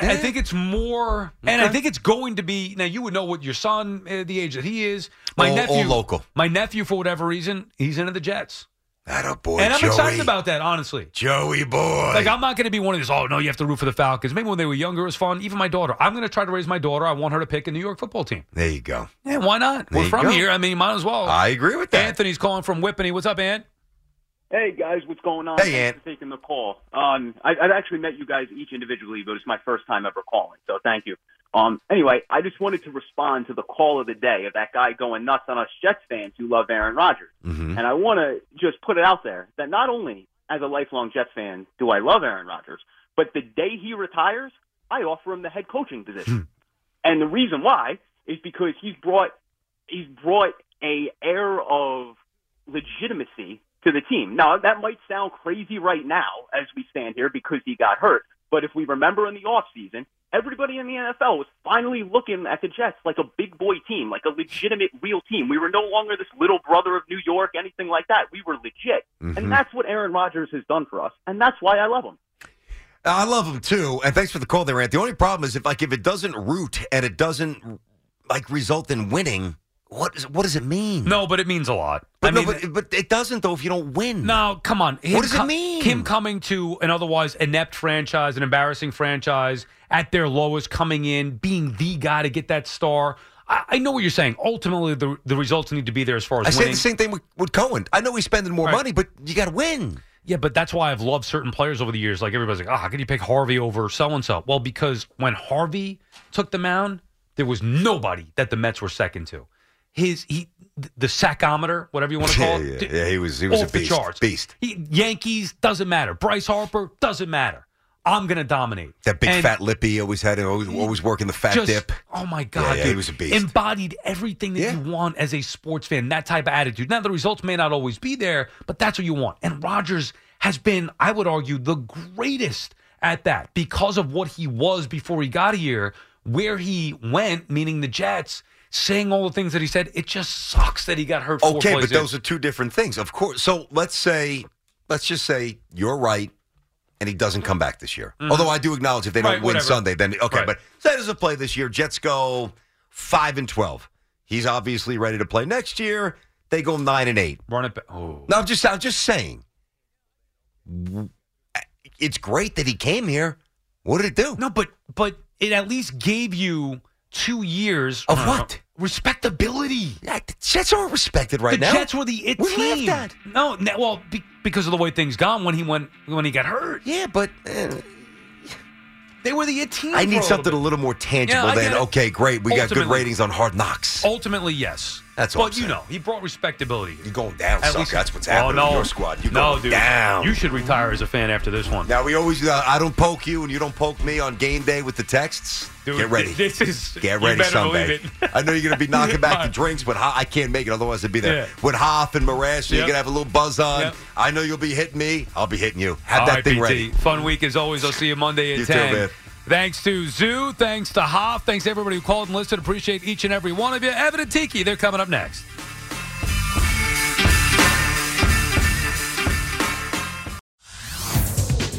I, I think it's more, and I think it's going to be. Now, you would know what your son, uh, the age that he is. My All- all nephew, local. My nephew, for whatever reason, he's into the Jets, That a boy, and I'm Joey. excited about that. Honestly, Joey boy. like I'm not going to be one of these. Oh no, you have to root for the Falcons. Maybe when they were younger, it was fun. Even my daughter, I'm going to try to raise my daughter. I want her to pick a New York football team. there you go. Yeah, why not? There We're from go. here. I mean, you might as well. I agree with that. Anthony's calling from Whippany. What's up, Ant? Hey guys, what's going on? Hey, Thanks Ant. for taking the call. Um, I, I've actually met you guys each individually, but it's my first time ever calling, so thank you. Um, anyway, I just wanted to respond to the call of the day of that guy going nuts on us Jets fans who love Aaron Rodgers, Mhm. and I want to just put it out there that not only as a lifelong Jets fan do I love Aaron Rodgers, but the day he retires, I offer him the head coaching position, and the reason why is because he's brought he's brought a air of legitimacy to the team. Now, that might sound crazy right now as we stand here because he got hurt, but if we remember in the offseason, everybody in the NFL was finally looking at the Jets like a big boy team, like a legitimate, real team. We were no longer this little brother of New York, anything like that. We were legit. Mhm. And that's what Aaron Rodgers has done for us, and that's why I love him. I love him too, and thanks for the call there, Ant. The only problem is if like if it doesn't root and it doesn't like result in winning, what is what does it mean? No, but it means a lot. But I no, mean, but, but it doesn't though if you don't win. No, come on. What does it mean? Him coming to an otherwise inept franchise, an embarrassing franchise, at their lowest, coming in, being the guy to get that star. I, I know what you're saying. Ultimately, the the results need to be there as far as I say winning. the same thing with, with Cohen. I know he's spending more Right. money, but you got to win. Yeah, but that's why I've loved certain players over the years. Like everybody's like, oh, how can you pick Harvey over so and so? Well, because when Harvey took the mound, there was nobody that the Mets were second to. His he the sackometer, whatever you want to call Yeah, it, yeah, yeah, he was- he was a beast, The charts. beast. He, Yankees doesn't matter. Bryce Harper doesn't matter. I'm gonna dominate. That big And fat lip he always had, always, always working the fat just- dip. Oh my god, yeah, dude. he was a beast. Embodied everything that you want as a sports fan. That type of attitude. Now the results may not always be there, but that's what you want. And Rodgers has been, I would argue, the greatest at that because of what he was before he got here, where he went, meaning the Jets. Saying all the things that he said, it just sucks that he got hurt. Four Okay, but in. those are two different things. Of course. So let's say, let's just say you're right, and he doesn't come back this year. Mhm. Although I do acknowledge if they don't Right, win whatever. Sunday, then okay. Right. But say he doesn't play this year. Jets go five and twelve. He's obviously ready to play next year. They go nine and eight. Run it back. Oh. No, I'm just I'm just saying. It's great that he came here. What did it do? No, but but it at least gave you two years Of what? Respectability. Yeah, the Jets aren't respected right the now. Jets were the it We laughed team. at. No, ne- well, be, because of the way things gone when he went when he got hurt. Yeah, but uh, they were the it team. I need a something little a little more tangible Yeah, than okay, great. We got good ratings on Hard Knocks. Ultimately, yes. That's all But I'm you saying. know, he brought respectability. You're going down, At sucker. least- That's what's Oh, happening no. in your squad. You're no, going dude. down. You should retire as a fan after this one. Now we always uh, I don't poke you and you don't poke me on game day with the texts. Dude, Get ready. This is Get you ready better Sunday. believe it. I know you're going to be knocking back the drinks, but Ho- I can't make it. Otherwise, I'd be there Yeah. with Hoff and Morass. So you're Yep. going to have a little buzz on. Yep. I know you'll be hitting me. I'll be hitting you. Have All that right, thing BT. ready. Fun week as always. I'll see you Monday at You too, 10. man. Thanks to Zoo. Thanks to Hoff. Thanks to everybody who called and listened. Appreciate each and every one of you. Evan and Tiki, they're coming up next.